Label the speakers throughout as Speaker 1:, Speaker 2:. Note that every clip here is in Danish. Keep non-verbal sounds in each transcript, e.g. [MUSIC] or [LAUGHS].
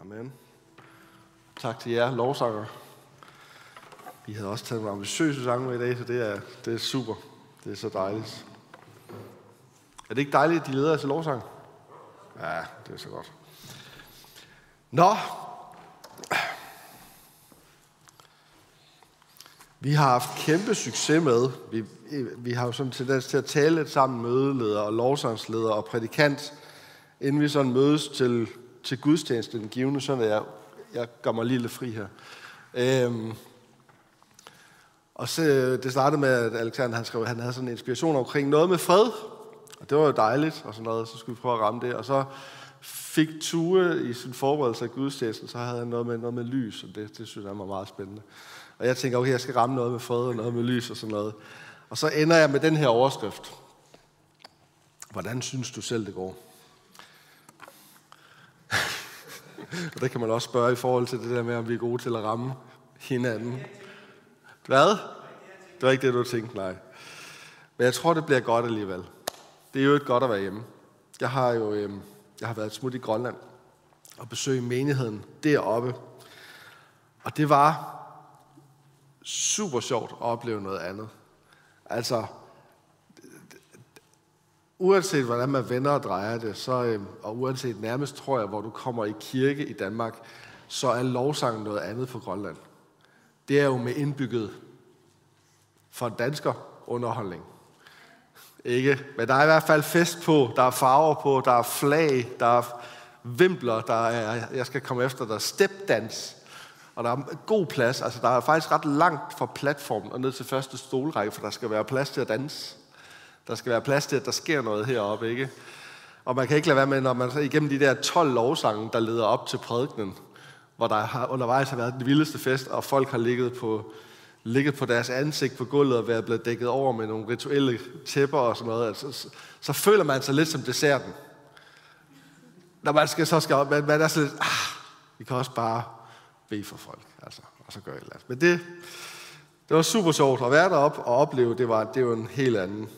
Speaker 1: Amen. Tak til jer, lovsanger. Vi havde også taget nogle ambitiøse sange med i dag, så det er, det er super. Det er så dejligt. Er det ikke dejligt, at de leder til lovsang? Ja, det er så godt. Nå. Vi har haft kæmpe succes med, vi, vi har jo sådan tendens til at tale lidt sammen mødeleder og lovsangsleder og prædikant, inden vi sådan mødes til, til gudstjeneste den givende søndag. Jeg, jeg gør mig lige lidt fri her. Øhm, og så, det startede med, at Alexander han skrev, at han havde sådan en inspiration omkring noget med fred. Og det var jo dejligt, og sådan noget, så skulle vi prøve at ramme det. Og så fik Tue i sin forberedelse af gudstjenesten, så havde han noget med, noget med lys, og det, det synes jeg var meget spændende. Og jeg tænker, okay, jeg skal ramme noget med fred og noget med lys og sådan noget. Og så ender jeg med den her overskrift. Hvordan synes du selv, det går? Og det kan man også spørge i forhold til det der med, om vi er gode til at ramme hinanden. Hvad? Det var ikke det, du tænkte, nej. Men jeg tror, det bliver godt alligevel. Det er jo et godt at være hjemme. Jeg har jo øh, jeg har været smut i Grønland og besøgt menigheden deroppe. Og det var super sjovt at opleve noget andet. Altså, uanset hvordan man vender og drejer det, så, øhm, og uanset nærmest tror jeg, hvor du kommer i kirke i Danmark, så er lovsangen noget andet for Grønland. Det er jo med indbygget for dansker underholdning. Ikke? Men der er i hvert fald fest på, der er farver på, der er flag, der er vimpler, der er, jeg skal komme efter, der er stepdans, og der er god plads. Altså, der er faktisk ret langt fra platformen og ned til første stolrække, for der skal være plads til at danse. Der skal være plads til, at der sker noget heroppe, ikke? Og man kan ikke lade være med, når man så igennem de der 12 lovsange, der leder op til prædikenen, hvor der har undervejs har været den vildeste fest, og folk har ligget på, ligget på deres ansigt på gulvet og været blevet dækket over med nogle rituelle tæpper og sådan noget, altså, så, så føler man sig lidt som desserten. Når man skal, så skal man, man er sådan lidt, ah, vi kan også bare bede for folk, altså, og så gør et eller andet. Men det, det var super sjovt at være deroppe og opleve, det var, det var en helt anden,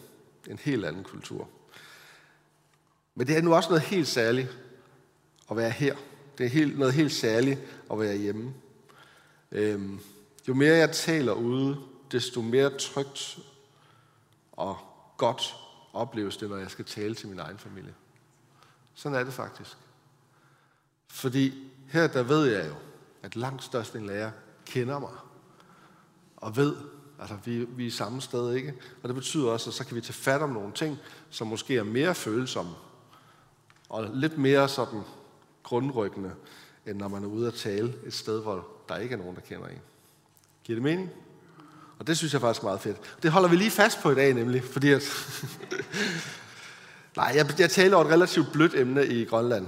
Speaker 1: en helt anden kultur. Men det er nu også noget helt særligt at være her. Det er helt, noget helt særligt at være hjemme. Øhm, jo mere jeg taler ude, desto mere trygt og godt opleves det, når jeg skal tale til min egen familie. Sådan er det faktisk. Fordi her der ved jeg jo, at langt størst en lærer kender mig og ved, altså vi, vi er samme sted, ikke? Og det betyder også, at så kan vi tage fat om nogle ting, som måske er mere følsomme og lidt mere sådan grundryggende, end når man er ude at tale et sted, hvor der ikke er nogen, der kender en. Giver det mening? Og det synes jeg faktisk er meget fedt. Det holder vi lige fast på i dag nemlig, fordi at... [LAUGHS] Nej, jeg, jeg taler om et relativt blødt emne i Grønland.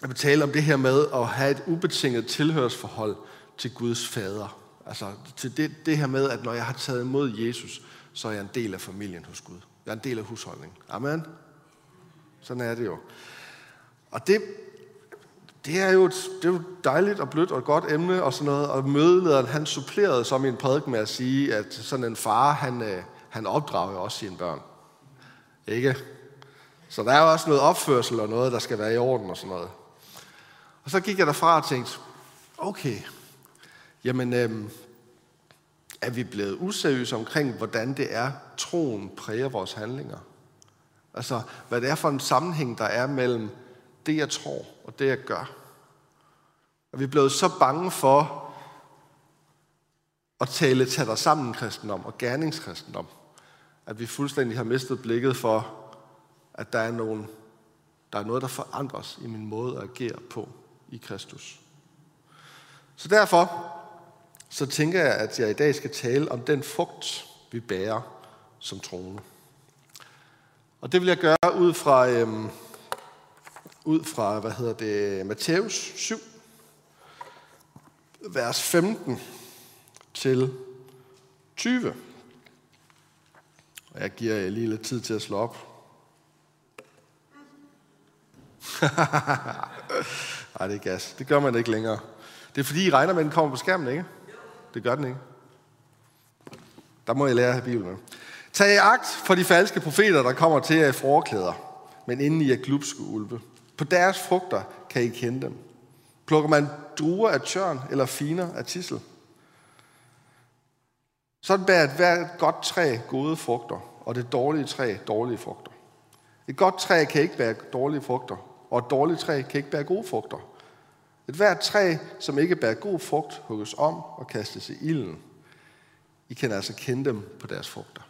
Speaker 1: Jeg vil tale om det her med at have et ubetinget tilhørsforhold til Guds fader. Altså til det, det her med, at når jeg har taget imod Jesus, så er jeg en del af familien hos Gud. Jeg er en del af husholdningen. Amen. Sådan er det jo. Og det, det er jo et, det er jo dejligt og blødt og et godt emne og sådan noget. Og mødelederen, han supplerede så min prædiken med at sige, at sådan en far, han, øh, han opdrager også sine børn. Ikke? Så der er jo også noget opførsel og noget, der skal være i orden og sådan noget. Og så gik jeg derfra og tænkte, okay, jamen, øhm, er vi blevet useriøse omkring, hvordan det er, troen præger vores handlinger? Altså, hvad det er for en sammenhæng, der er mellem det, jeg tror, og det, jeg gør. Og vi blevet så bange for at tale tage dig sammen kristendom og gerningskristendom, at vi fuldstændig har mistet blikket for, at der er, nogen, der er noget, der forandres i min måde at agere på i Kristus. Så derfor så tænker jeg, at jeg i dag skal tale om den frugt, vi bærer som troende. Og det vil jeg gøre ud fra øhm, ud fra, hvad hedder det, Matthæus 7, vers 15 til 20. Og jeg giver jer lige lidt tid til at slå op. [LAUGHS] Nej, det er gas. Det gør man ikke længere. Det er fordi, I regner med, at den kommer på skærmen, ikke? Det gør den ikke. Der må jeg lære at have Bibelen med. Tag i agt for de falske profeter, der kommer til jer i forklæder, men inden I er glupske ulve. På deres frugter kan I kende dem. Plukker man druer af tjørn eller finer af tissel? Sådan bærer et hvert godt træ gode frugter, og det dårlige træ dårlige frugter. Et godt træ kan ikke bære dårlige frugter, og et dårligt træ kan ikke bære gode frugter. Et hvert træ, som ikke bærer god frugt, hugges om og kastes i ilden. I kan altså kende dem på deres frugter.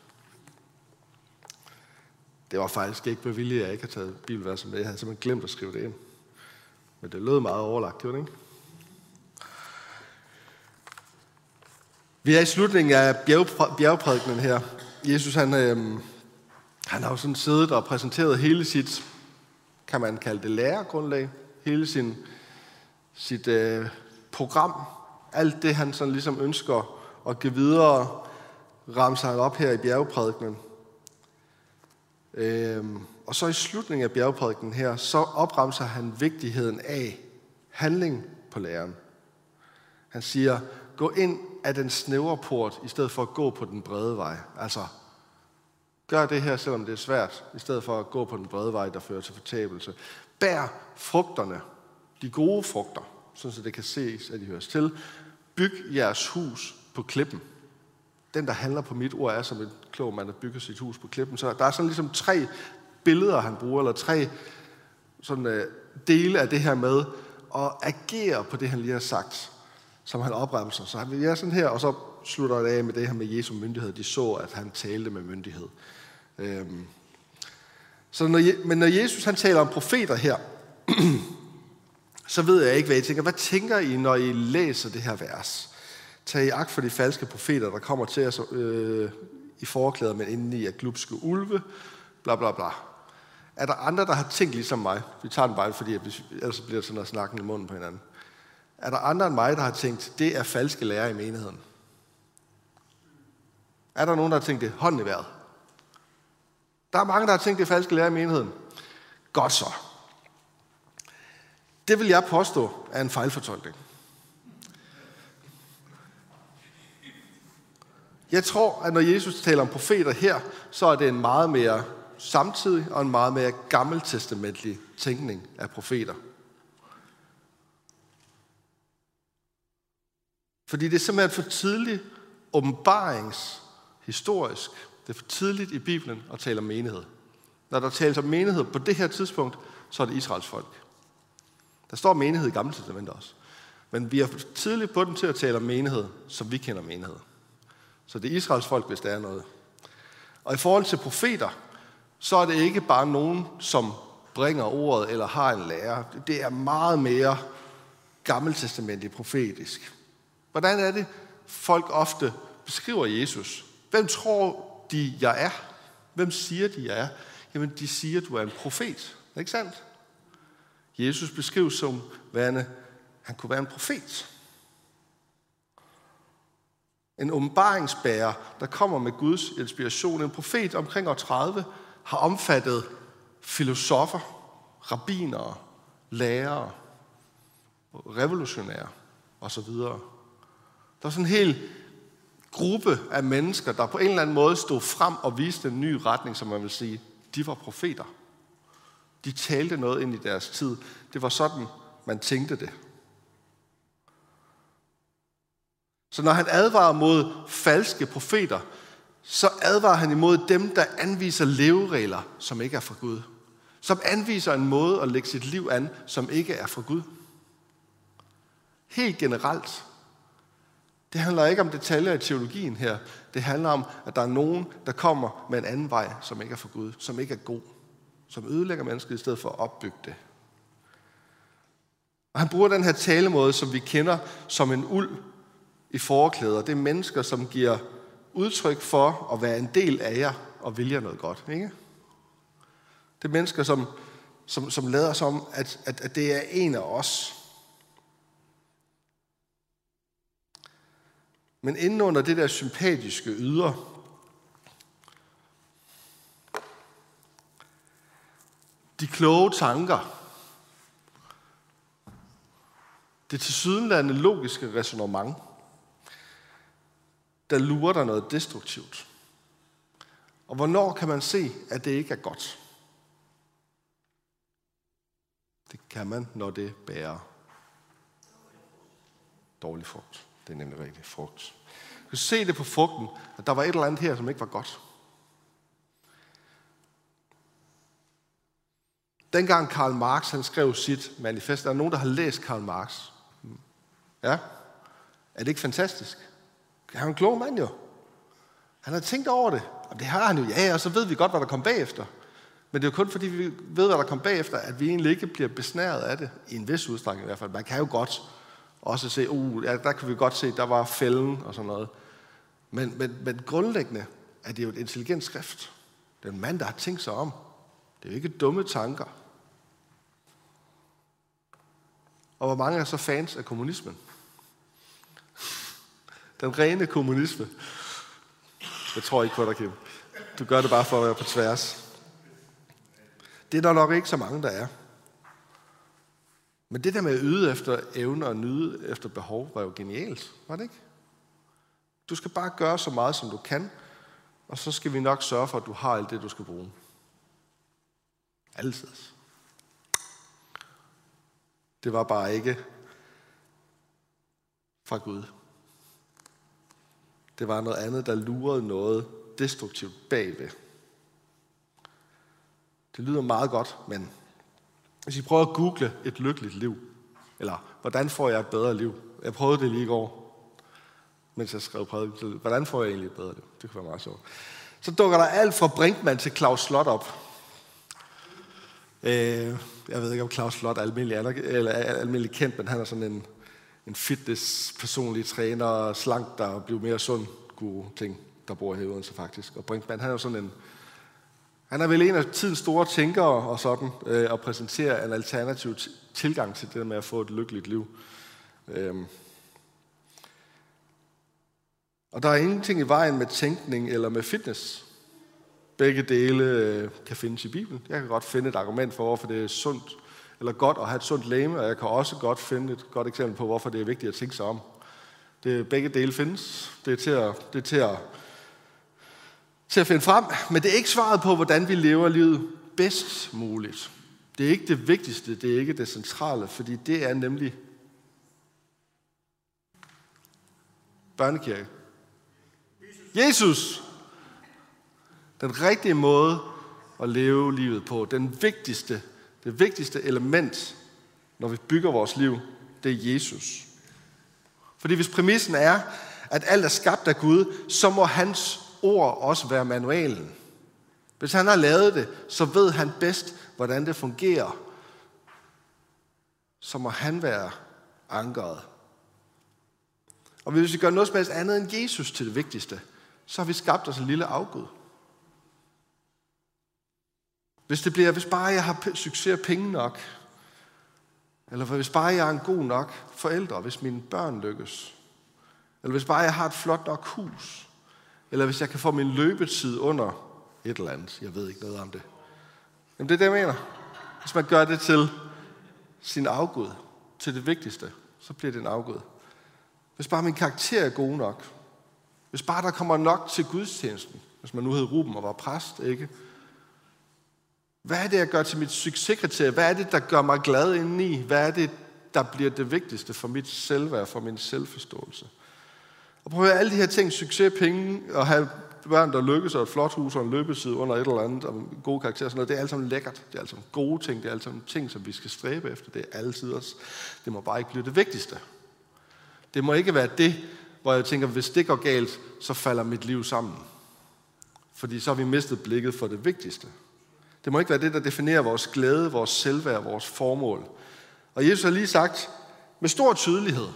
Speaker 1: Det var faktisk ikke med vilje, at jeg ikke har taget bibelverset med. Jeg havde simpelthen glemt at skrive det ind. Men det lød meget overlagt, gjorde det ikke? Vi er i slutningen af bjergprædikenen her. Jesus han, øh, han har jo sådan siddet og præsenteret hele sit, kan man kalde det lærergrundlag, hele sin, sit øh, program, alt det han sådan ligesom ønsker at give videre, ramser han op her i bjergprædikenen. Øhm, og så i slutningen af bjergprædikenen her, så opremser han vigtigheden af handling på læren. Han siger, gå ind af den snævre port, i stedet for at gå på den brede vej. Altså, gør det her, selvom det er svært, i stedet for at gå på den brede vej, der fører til fortabelse. Bær frugterne, de gode frugter, så det kan ses, at de høres til. Byg jeres hus på klippen. Den, der handler på mit ord, er som en klog mand, der bygger sit hus på klippen. Så der er sådan ligesom tre billeder, han bruger, eller tre sådan, øh, dele af det her med at agere på det, han lige har sagt som han opremser. Så han er sådan her, og så slutter det af med det her med Jesu myndighed. De så, at han talte med myndighed. Øhm. Så når, men når Jesus han taler om profeter her, [CLEARS THROAT] så ved jeg ikke, hvad I tænker. Hvad tænker I, når I læser det her vers? Tag i agt for de falske profeter, der kommer til os øh, i forklæder, men indeni er glupske ulve, bla bla bla. Er der andre, der har tænkt ligesom mig? Vi tager den bare, fordi ellers bliver det sådan at snakke i munden på hinanden. Er der andre end mig, der har tænkt, det er falske lærer i menigheden? Er der nogen, der har tænkt det? Hånden i vejret. Der er mange, der har tænkt, det er falske lærer i menigheden. Godt så. Det vil jeg påstå er en fejlfortolkning. Jeg tror, at når Jesus taler om profeter her, så er det en meget mere samtidig og en meget mere gammeltestamentlig tænkning af profeter. Fordi det er simpelthen for tidligt åbenbaringshistorisk. Det er for tidligt i Bibelen at tale om menighed. Når der tales om menighed på det her tidspunkt, så er det Israels folk. Der står menighed i Gamle Testamentet også. Men vi er tidligt på den til at tale om menighed, som vi kender menighed. Så det er Israels folk, hvis der er noget. Og i forhold til profeter, så er det ikke bare nogen, som bringer ordet eller har en lærer. Det er meget mere gammeltestamentlig profetisk. Hvordan er det, folk ofte beskriver Jesus? Hvem tror de, jeg er? Hvem siger de, jeg er? Jamen, de siger, du er en profet. Er ikke sandt? Jesus beskrives som værende, han kunne være en profet. En åbenbaringsbærer, der kommer med Guds inspiration. En profet omkring år 30 har omfattet filosofer, rabbinere, lærere, revolutionære osv. Der er sådan en hel gruppe af mennesker, der på en eller anden måde stod frem og viste en ny retning, som man vil sige. De var profeter. De talte noget ind i deres tid. Det var sådan, man tænkte det. Så når han advarer mod falske profeter, så advarer han imod dem, der anviser leveregler, som ikke er fra Gud. Som anviser en måde at lægge sit liv an, som ikke er fra Gud. Helt generelt det handler ikke om detaljer i teologien her. Det handler om, at der er nogen, der kommer med en anden vej, som ikke er fra Gud, som ikke er god, som ødelægger mennesket i stedet for at opbygge det. Og han bruger den her talemåde, som vi kender som en uld i forklæder. Det er mennesker, som giver udtryk for at være en del af jer og vilje noget godt. Ikke? Det er mennesker, som, som, som lader som, at, at, at det er en af os. Men inden under det der sympatiske ydre, de kloge tanker, det tilsyneladende logiske resonemang, der lurer der noget destruktivt. Og hvornår kan man se, at det ikke er godt? Det kan man, når det bærer dårlig frugt. Det er nemlig rigtig frugt. Du kan se det på frugten, at der var et eller andet her, som ikke var godt. Dengang Karl Marx han skrev sit manifest, der er nogen, der har læst Karl Marx. Ja? Er det ikke fantastisk? Han er en klog mand jo. Han har tænkt over det. Og det har han jo, ja, og så ved vi godt, hvad der kom bagefter. Men det er jo kun fordi, vi ved, hvad der kom bagefter, at vi egentlig ikke bliver besnæret af det, i en vis udstrækning i hvert fald. Man kan jo godt også se, uh, ja, der kan vi godt se, der var fælden og sådan noget. Men, men, men grundlæggende er det jo et intelligent skrift. Det er en mand, der har tænkt sig om. Det er jo ikke dumme tanker. Og hvor mange er så fans af kommunismen? Den rene kommunisme. Jeg tror ikke på dig, Kim. Du gør det bare for at være på tværs. Det er der nok ikke så mange, der er. Men det der med at yde efter evne og nyde efter behov, var jo genialt, var det ikke? Du skal bare gøre så meget, som du kan, og så skal vi nok sørge for, at du har alt det, du skal bruge. Altid. Det var bare ikke fra Gud. Det var noget andet, der lurede noget destruktivt bagved. Det lyder meget godt, men hvis I prøver at google et lykkeligt liv, eller hvordan får jeg et bedre liv? Jeg prøvede det lige i går, mens jeg skrev prædiken. Hvordan får jeg egentlig et bedre liv? Det kunne være meget sjovt. Så dukker der alt fra Brinkmann til Claus Slot op. Øh, jeg ved ikke, om Claus Flot er almindelig, eller almindelig kendt, men han er sådan en, en fitness personlig træner, slank, der bliver mere sund, gode ting, der bor her i Odense faktisk. Og Brinkmann, han er jo sådan en, han er vel en af tidens store tænkere og sådan, øh, og præsenterer en alternativ tilgang til det med at få et lykkeligt liv. Øh. Og der er ingenting i vejen med tænkning eller med fitness. Begge dele øh, kan findes i Bibelen. Jeg kan godt finde et argument for, hvorfor det er sundt eller godt at have et sundt læme, og jeg kan også godt finde et godt eksempel på, hvorfor det er vigtigt at tænke sig om. Det, begge dele findes. Det er til at, det er til at, til at finde frem, men det er ikke svaret på, hvordan vi lever livet bedst muligt. Det er ikke det vigtigste, det er ikke det centrale, fordi det er nemlig børnekirke. Jesus. Den rigtige måde at leve livet på. Den vigtigste, det vigtigste element, når vi bygger vores liv, det er Jesus. Fordi hvis præmissen er, at alt er skabt af Gud, så må hans ord også være manualen. Hvis han har lavet det, så ved han bedst, hvordan det fungerer. Så må han være ankeret. Og hvis vi gør noget som helst andet end Jesus til det vigtigste, så har vi skabt os en lille afgud. Hvis det bliver, hvis bare jeg har succes og penge nok, eller hvis bare jeg er en god nok forældre, hvis mine børn lykkes, eller hvis bare jeg har et flot nok hus, eller hvis jeg kan få min løbetid under et eller andet. Jeg ved ikke noget om det. Jamen det er det, jeg mener. Hvis man gør det til sin afgud, til det vigtigste, så bliver det en afgud. Hvis bare min karakter er god nok, hvis bare der kommer nok til gudstjenesten, hvis man nu hed Ruben og var præst, ikke? Hvad er det, jeg gør til mit succeskriterie? Hvad er det, der gør mig glad indeni? Hvad er det, der bliver det vigtigste for mit selvværd, for min selvforståelse? Og prøv at høre, alle de her ting, succes, penge, og have børn, der lykkes, og et flot hus og en løbeside under et eller andet, og gode karakterer, sådan noget, det er alt sammen lækkert. Det er alt sammen gode ting, det er alt sammen ting, som vi skal stræbe efter. Det er altid os. Det må bare ikke blive det vigtigste. Det må ikke være det, hvor jeg tænker, hvis det går galt, så falder mit liv sammen. Fordi så har vi mistet blikket for det vigtigste. Det må ikke være det, der definerer vores glæde, vores selvværd, vores formål. Og Jesus har lige sagt med stor tydelighed,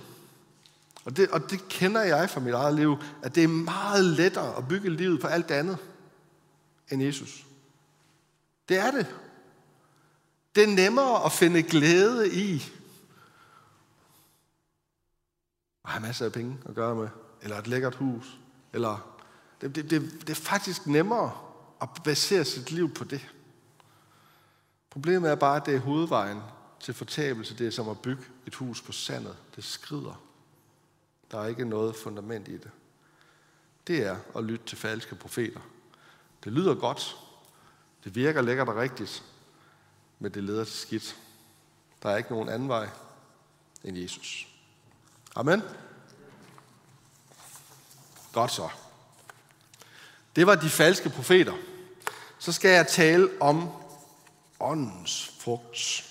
Speaker 1: og det, og det kender jeg fra mit eget liv, at det er meget lettere at bygge livet på alt andet end Jesus. Det er det. Det er nemmere at finde glæde i at have masser af penge at gøre med, eller et lækkert hus, eller det, det, det, det er faktisk nemmere at basere sit liv på det. Problemet er bare, at det er hovedvejen til fortabelse. Det er som at bygge et hus på sandet. Det skrider. Der er ikke noget fundament i det. Det er at lytte til falske profeter. Det lyder godt. Det virker lækkert og rigtigt. Men det leder til skidt. Der er ikke nogen anden vej end Jesus. Amen. Godt så. Det var de falske profeter. Så skal jeg tale om åndens frugt.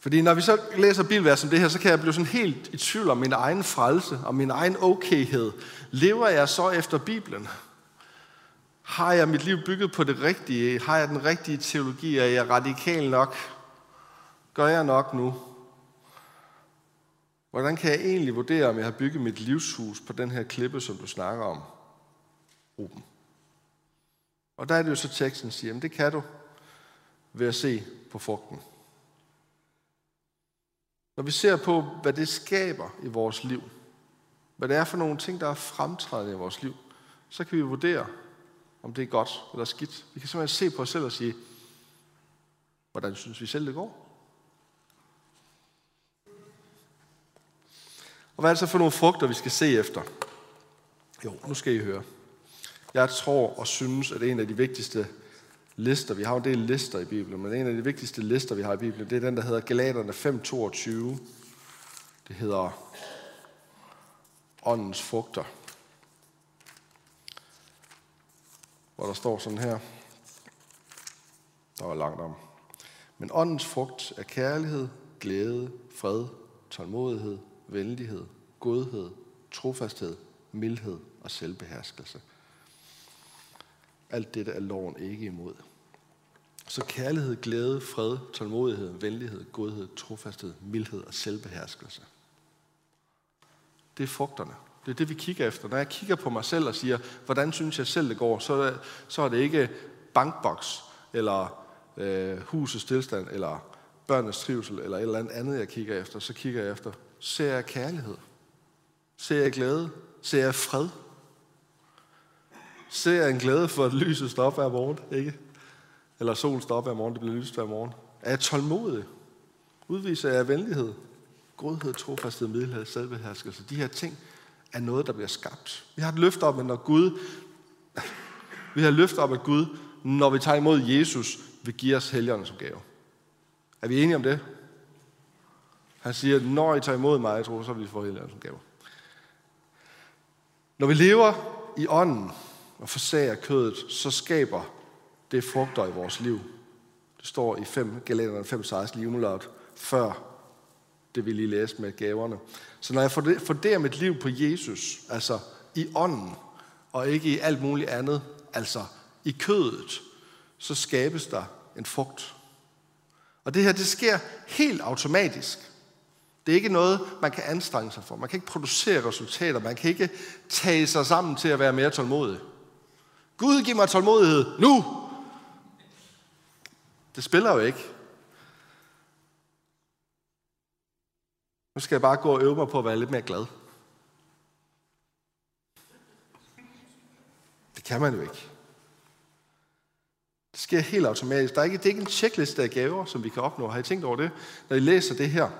Speaker 1: Fordi når vi så læser bibelvers som det her, så kan jeg blive sådan helt i tvivl om min egen frelse og min egen okayhed. Lever jeg så efter Bibelen? Har jeg mit liv bygget på det rigtige? Har jeg den rigtige teologi? Er jeg radikal nok? Gør jeg nok nu? Hvordan kan jeg egentlig vurdere, om jeg har bygget mit livshus på den her klippe, som du snakker om, Ruben? Og der er det jo så teksten siger, at det kan du ved at se på frugten. Når vi ser på, hvad det skaber i vores liv, hvad det er for nogle ting, der er fremtrædende i vores liv, så kan vi vurdere, om det er godt eller skidt. Vi kan simpelthen se på os selv og sige, hvordan synes vi selv, det går? Og hvad er det så for nogle frugter, vi skal se efter? Jo, nu skal I høre. Jeg tror og synes, at en af de vigtigste lister, vi har en del lister i Bibelen, men en af de vigtigste lister, vi har i Bibelen, det er den, der hedder Galaterne 5.22. Det hedder åndens frugter. Hvor der står sådan her. Der var langt om. Men åndens frugt er kærlighed, glæde, fred, tålmodighed, venlighed, godhed, trofasthed, mildhed og selvbeherskelse. Alt dette er loven ikke imod. Så kærlighed, glæde, fred, tålmodighed, venlighed, godhed, trofasthed, mildhed og selvbeherskelse. Det er frugterne. Det er det, vi kigger efter. Når jeg kigger på mig selv og siger, hvordan synes jeg selv det går, så er det, så er det ikke bankboks, eller øh, husets tilstand, eller børnenes trivsel, eller et eller andet andet, jeg kigger efter. Så kigger jeg efter, ser jeg kærlighed? Ser jeg glæde? Ser jeg fred? Ser jeg en glæde for, at lyset står op hver morgen? Ikke? Eller solen står op hver morgen, det bliver lyst hver morgen. Er jeg tålmodig? Udviser jeg venlighed? Godhed, trofasthed, middelhed, selvbeherskelse. De her ting er noget, der bliver skabt. Vi har et løfte om, at når Gud, vi har et løfte om, at Gud, når vi tager imod Jesus, vil give os helgerne som gave. Er vi enige om det? Han siger, når I tager imod mig, jeg tror, så vil I få helgerne som gave. Når vi lever i ånden og forsager kødet, så skaber det frugter i vores liv. Det står i 5, Galaterne 5, lige umiddelbart før det vi lige læste med gaverne. Så når jeg forderer mit liv på Jesus, altså i ånden, og ikke i alt muligt andet, altså i kødet, så skabes der en frugt. Og det her, det sker helt automatisk. Det er ikke noget, man kan anstrenge sig for. Man kan ikke producere resultater. Man kan ikke tage sig sammen til at være mere tålmodig. Gud, giv mig tålmodighed nu! Det spiller jo ikke. Nu skal jeg bare gå og øve mig på at være lidt mere glad. Det kan man jo ikke. Det sker helt automatisk. Der er ikke, det er ikke en checkliste af gaver, som vi kan opnå. Har I tænkt over det? Når I læser det her,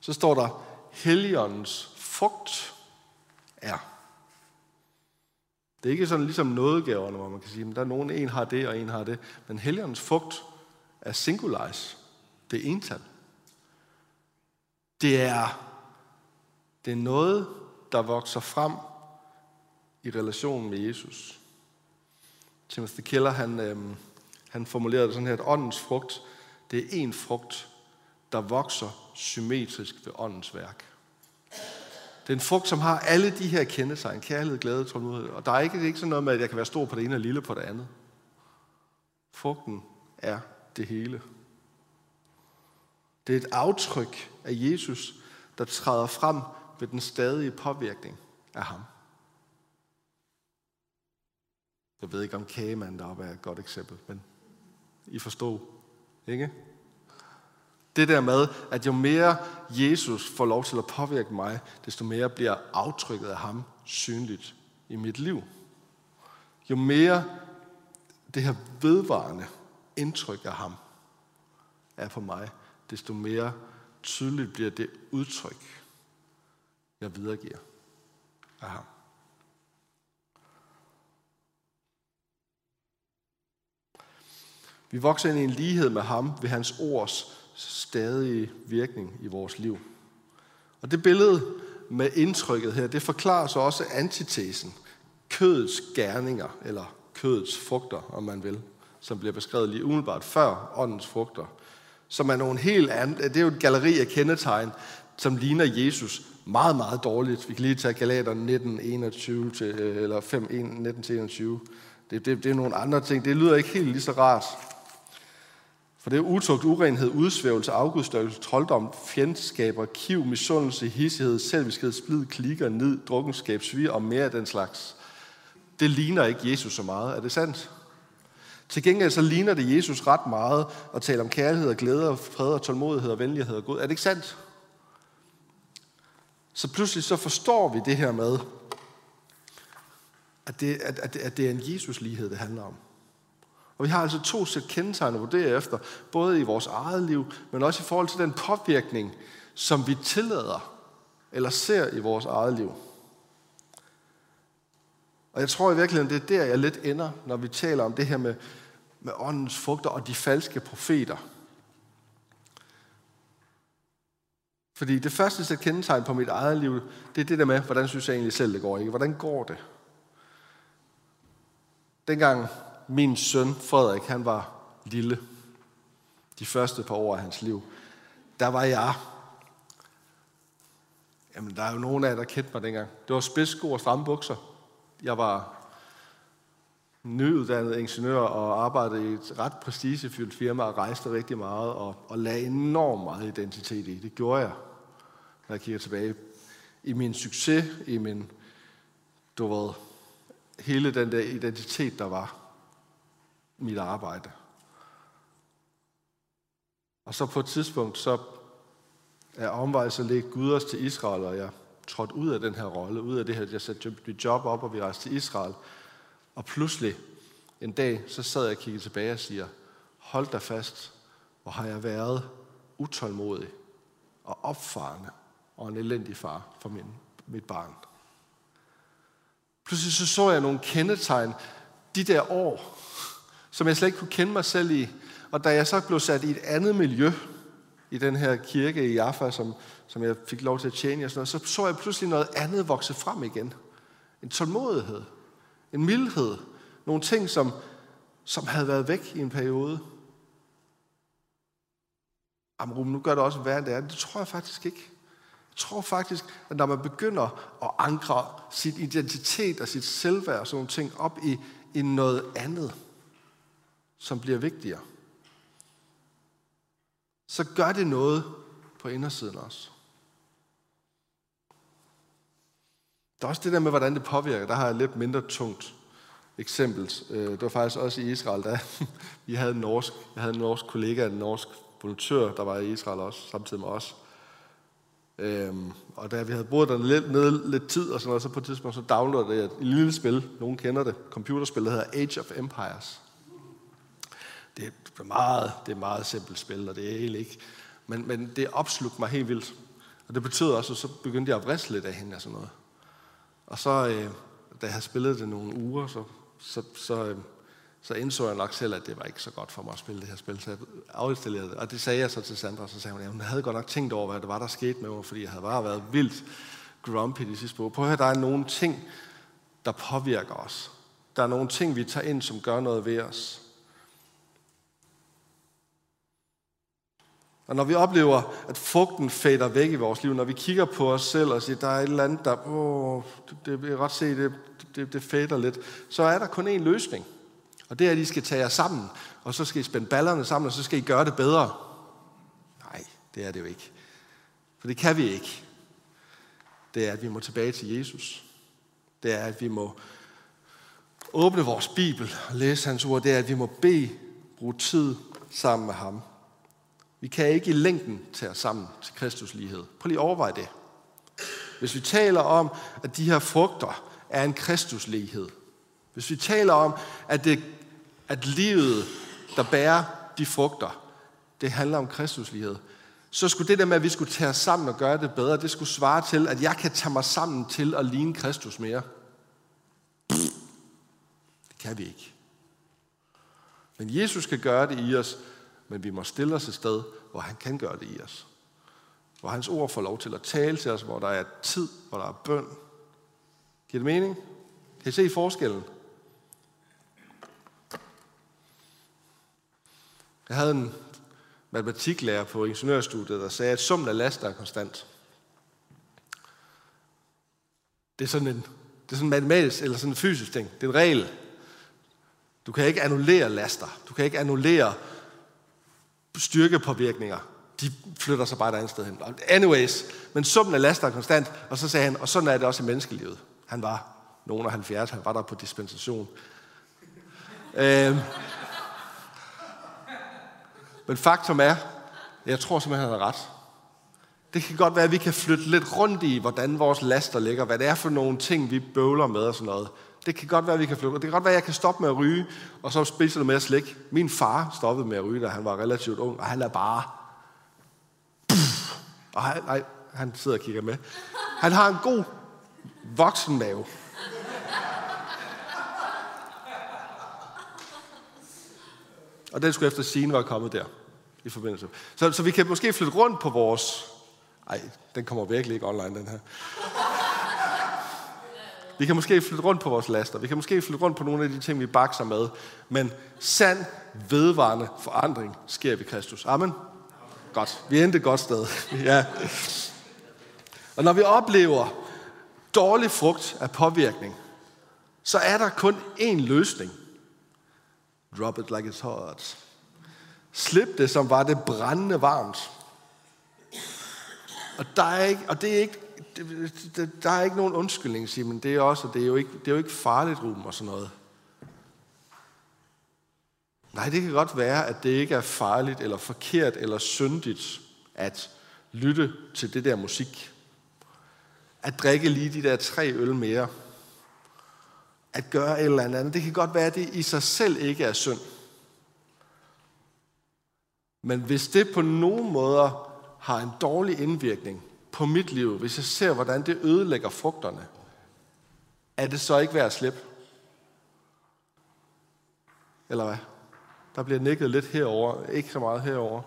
Speaker 1: så står der, Helligåndens frugt er. Det er ikke sådan ligesom nådegaverne, hvor man kan sige, at der er nogen, en har det, og en har det. Men Helligåndens frugt er singularis. Det er ental. Det er, det er noget, der vokser frem i relationen med Jesus. Timothy Keller, han, øhm, han formulerede det sådan her, at åndens frugt, det er en frugt, der vokser symmetrisk ved åndens værk. Det er en frugt, som har alle de her kendetegn. Kærlighed, glæde, tålmodighed. Og der er ikke, det er ikke sådan noget med, at jeg kan være stor på det ene og lille på det andet. Frugten er det hele. Det er et aftryk af Jesus, der træder frem ved den stadige påvirkning af ham. Jeg ved ikke, om kagemanden deroppe er et godt eksempel, men I forstår, ikke? Det der med, at jo mere Jesus får lov til at påvirke mig, desto mere bliver aftrykket af ham synligt i mit liv. Jo mere det her vedvarende indtryk af ham er på mig, desto mere tydeligt bliver det udtryk, jeg videregiver af ham. Vi vokser ind i en lighed med ham ved hans ords stadige virkning i vores liv. Og det billede med indtrykket her, det forklarer så også antitesen. Kødets gerninger, eller kødets frugter, om man vil, som bliver beskrevet lige umiddelbart før åndens frugter. Som er nogle helt andre, det er jo et galleri af kendetegn, som ligner Jesus meget, meget dårligt. Vi kan lige tage Galater 19, 21 til, øh, eller 5, 19 til 21. Det, det, det er nogle andre ting. Det lyder ikke helt lige så rart. For det er utugt, urenhed, udsvævelse, afgudstørrelse, trolddom, fjendskaber, kiv, misundelse, hissighed, selviskhed, splid, klikker, nid, drukkenskab, svir og mere af den slags. Det ligner ikke Jesus så meget. Er det sandt? Til gengæld så ligner det Jesus ret meget at tale om kærlighed og glæde og fred og tålmodighed og venlighed og god. Er det ikke sandt? Så pludselig så forstår vi det her med, at det, at, at, at det er en Jesus-lighed, det handler om. Og vi har altså to sæt kendetegn at vurdere efter, både i vores eget liv, men også i forhold til den påvirkning, som vi tillader eller ser i vores eget liv. Og jeg tror i virkeligheden, det er der, jeg lidt ender, når vi taler om det her med, med åndens frugter og de falske profeter. Fordi det første sæt kendetegn på mit eget liv, det er det der med, hvordan synes jeg egentlig selv, det går. Ikke? Hvordan går det? Dengang min søn Frederik, han var lille, de første par år af hans liv, der var jeg, jamen der er jo nogen af jer, der kendte mig dengang. Det var spidssko og stramme bukser. Jeg var nyuddannet ingeniør og arbejdede i et ret prestigefyldt firma og rejste rigtig meget og, og lagde enormt meget identitet i. Det gjorde jeg, når jeg kigger tilbage. I min succes, i min, du ved, hele den der identitet, der var mit arbejde. Og så på et tidspunkt, så er omvejelse lægge Gud os til Israel, og jeg trådte ud af den her rolle, ud af det her, jeg satte mit job op, og vi rejste til Israel. Og pludselig, en dag, så sad jeg og kiggede tilbage og siger, hold dig fast, hvor har jeg været utålmodig og opfarende og en elendig far for min, mit barn. Pludselig så, så jeg nogle kendetegn de der år, som jeg slet ikke kunne kende mig selv i. Og da jeg så blev sat i et andet miljø, i den her kirke i Jaffa, som, som jeg fik lov til at tjene, og sådan noget, så så jeg pludselig noget andet vokse frem igen. En tålmodighed, en mildhed, nogle ting, som, som havde været væk i en periode. Jamen, nu gør det også værre, end det er. Det tror jeg faktisk ikke. Jeg tror faktisk, at når man begynder at ankre sit identitet og sit selvværd og sådan nogle ting op i, i noget andet, som bliver vigtigere, så gør det noget på indersiden også. Der er også det der med, hvordan det påvirker. Der har jeg lidt mindre tungt eksempel. Øh, det var faktisk også i Israel, da [LAUGHS] vi havde en norsk, jeg havde en norsk kollega, en norsk volontør, der var i Israel også, samtidig med os. Øhm, og da vi havde boet der lidt, nede lidt tid og sådan noget, så på et tidspunkt så downloadede jeg et lille spil, nogen kender det, computerspil, der hedder Age of Empires for er meget, det er meget simpelt spil, og det er egentlig ikke, men, men det opslugte mig helt vildt. Og det betød også, at så begyndte jeg at vriste lidt af hende og sådan noget. Og så, øh, da jeg havde spillet det nogle uger, så, så, så, øh, så indså jeg nok selv, at det var ikke så godt for mig at spille det her spil, så jeg afinstallerede det. Og det sagde jeg så til Sandra, så sagde hun, at hun havde godt nok tænkt over, hvad det var, der skete med mig, fordi jeg havde bare været vildt grumpy de sidste uger. Prøv at høre, der er nogle ting, der påvirker os. Der er nogle ting, vi tager ind, som gør noget ved os. Og når vi oplever, at fugten fader væk i vores liv, når vi kigger på os selv og siger, der er et eller andet, der, åh, det vil ret se, det, det, det fader lidt, så er der kun én løsning. Og det er, at I skal tage jer sammen, og så skal I spænde ballerne sammen, og så skal I gøre det bedre. Nej, det er det jo ikke. For det kan vi ikke. Det er, at vi må tilbage til Jesus. Det er, at vi må åbne vores Bibel og læse hans ord. Det er, at vi må bede, bruge tid sammen med ham. Vi kan ikke i længden tage os sammen til Kristus lighed. Prøv lige at overveje det. Hvis vi taler om, at de her frugter er en Kristuslighed, hvis vi taler om, at, det, at livet, der bærer de frugter, det handler om Kristuslighed, så skulle det der med, at vi skulle tage os sammen og gøre det bedre, det skulle svare til, at jeg kan tage mig sammen til at ligne Kristus mere. Det kan vi ikke. Men Jesus kan gøre det i os, men vi må stille os et sted, hvor han kan gøre det i os. Hvor hans ord får lov til at tale til os, hvor der er tid, hvor der er bøn. Giver det mening? Kan I se forskellen? Jeg havde en matematiklærer på ingeniørstudiet, der sagde, at summen af laster er konstant. Det er sådan en, det er sådan en matematisk eller sådan en fysisk ting. Det er en regel. Du kan ikke annullere laster. Du kan ikke annullere styrkepåvirkninger. De flytter sig bare et andet sted hen. Anyways, men summen af laster er konstant, og så sagde han, og sådan er det også i menneskelivet. Han var nogen af 70, han var der på dispensation. Øhm. Men faktum er, jeg tror simpelthen, han har ret. Det kan godt være, at vi kan flytte lidt rundt i, hvordan vores laster ligger, hvad det er for nogle ting, vi bøvler med og sådan noget. Det kan godt være, at vi kan flytte. Det kan godt være, at jeg kan stoppe med at ryge, og så spise noget mere slik. Min far stoppede med at ryge, da han var relativt ung, og han er bare... Puff, og han, nej, han sidder og kigger med. Han har en god voksen mave. Og den skulle efter sigende være kommet der i forbindelse. Så, så vi kan måske flytte rundt på vores... Ej, den kommer virkelig ikke online, den her. Vi kan måske flytte rundt på vores laster. Vi kan måske flytte rundt på nogle af de ting, vi bakser med. Men sand, vedvarende forandring sker ved Kristus. Amen. Godt. Vi endte et godt sted. [LAUGHS] ja. Og når vi oplever dårlig frugt af påvirkning, så er der kun én løsning. Drop it like it's hot. Slip det, som var det brændende varmt. Og, der er ikke, og det er ikke, der er ikke nogen undskyldning, Simon. Det er, også, det er, jo ikke, det er jo ikke farligt, rum og sådan noget. Nej, det kan godt være, at det ikke er farligt, eller forkert, eller syndigt at lytte til det der musik. At drikke lige de der tre øl mere at gøre et eller andet. Det kan godt være, at det i sig selv ikke er synd. Men hvis det på nogen måder har en dårlig indvirkning på mit liv, hvis jeg ser, hvordan det ødelægger frugterne, er det så ikke værd at slippe? Eller hvad? Der bliver nikket lidt herover, ikke så meget herover.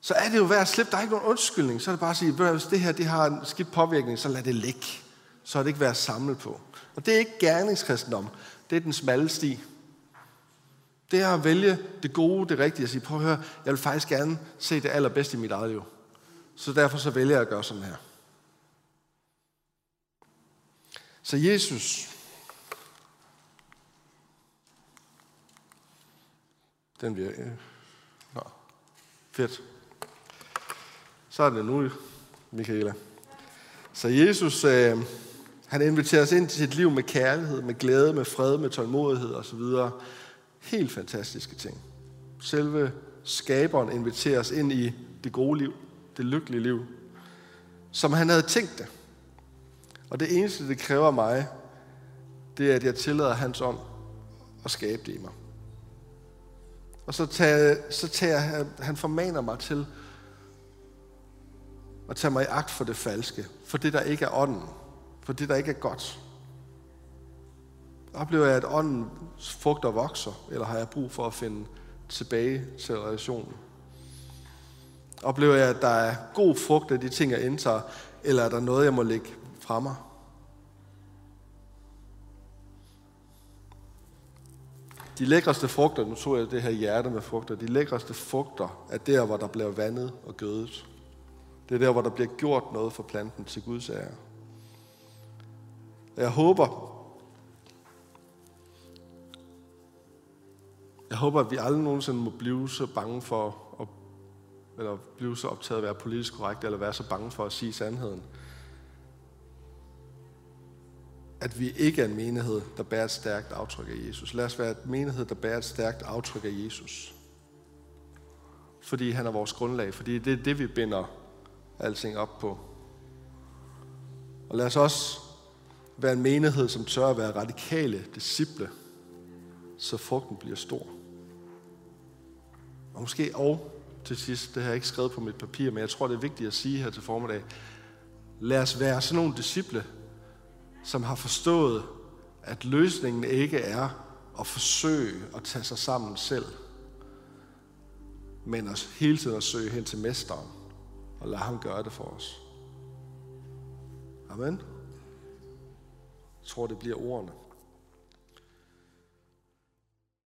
Speaker 1: Så er det jo værd at slippe. Der er ikke nogen undskyldning. Så er det bare at sige, hvis det her det har en skidt påvirkning, så lad det ligge så er det ikke værd at samle på. Og det er ikke gerningskristendom. Det er den smalle sti. Det er at vælge det gode, det rigtige, og sige, prøv at høre, jeg vil faktisk gerne se det allerbedste i mit eget liv. Så derfor så vælger jeg at gøre sådan her. Så Jesus, den bliver, nå, fedt. Så er det nu, Michaela. Så Jesus, øh, han inviterer os ind til sit liv med kærlighed, med glæde, med fred, med tålmodighed osv. Helt fantastiske ting. Selve skaberen inviterer os ind i det gode liv, det lykkelige liv, som han havde tænkt det. Og det eneste, det kræver mig, det er, at jeg tillader hans ånd at skabe det i mig. Og så tager, så tager han, han formaner mig til at tage mig i agt for det falske, for det, der ikke er ånden for det, der ikke er godt? Oplever jeg, at åndens frugter vokser, eller har jeg brug for at finde tilbage til relationen? Oplever jeg, at der er god frugt af de ting, jeg indtager, eller er der noget, jeg må lægge fra mig? De lækreste frugter, nu så jeg det her hjerte med frugter, de lækreste frugter er der, hvor der bliver vandet og gødet. Det er der, hvor der bliver gjort noget for planten til Guds ære. Jeg håber, jeg håber, at vi aldrig nogensinde må blive så bange for, eller blive så optaget af at være politisk korrekt, eller være så bange for at sige sandheden. At vi ikke er en menighed, der bærer et stærkt aftryk af Jesus. Lad os være en menighed, der bærer et stærkt aftryk af Jesus. Fordi han er vores grundlag. Fordi det er det, vi binder alting op på. Og lad os også være en menighed, som tør at være radikale disciple, så frugten bliver stor. Og måske og til sidst, det har jeg ikke skrevet på mit papir, men jeg tror, det er vigtigt at sige her til formiddag. Lad os være sådan nogle disciple, som har forstået, at løsningen ikke er at forsøge at tage sig sammen selv. men at hele tiden at søge hen til mesteren og lade ham gøre det for os. Amen. Jeg tror, det bliver ordene.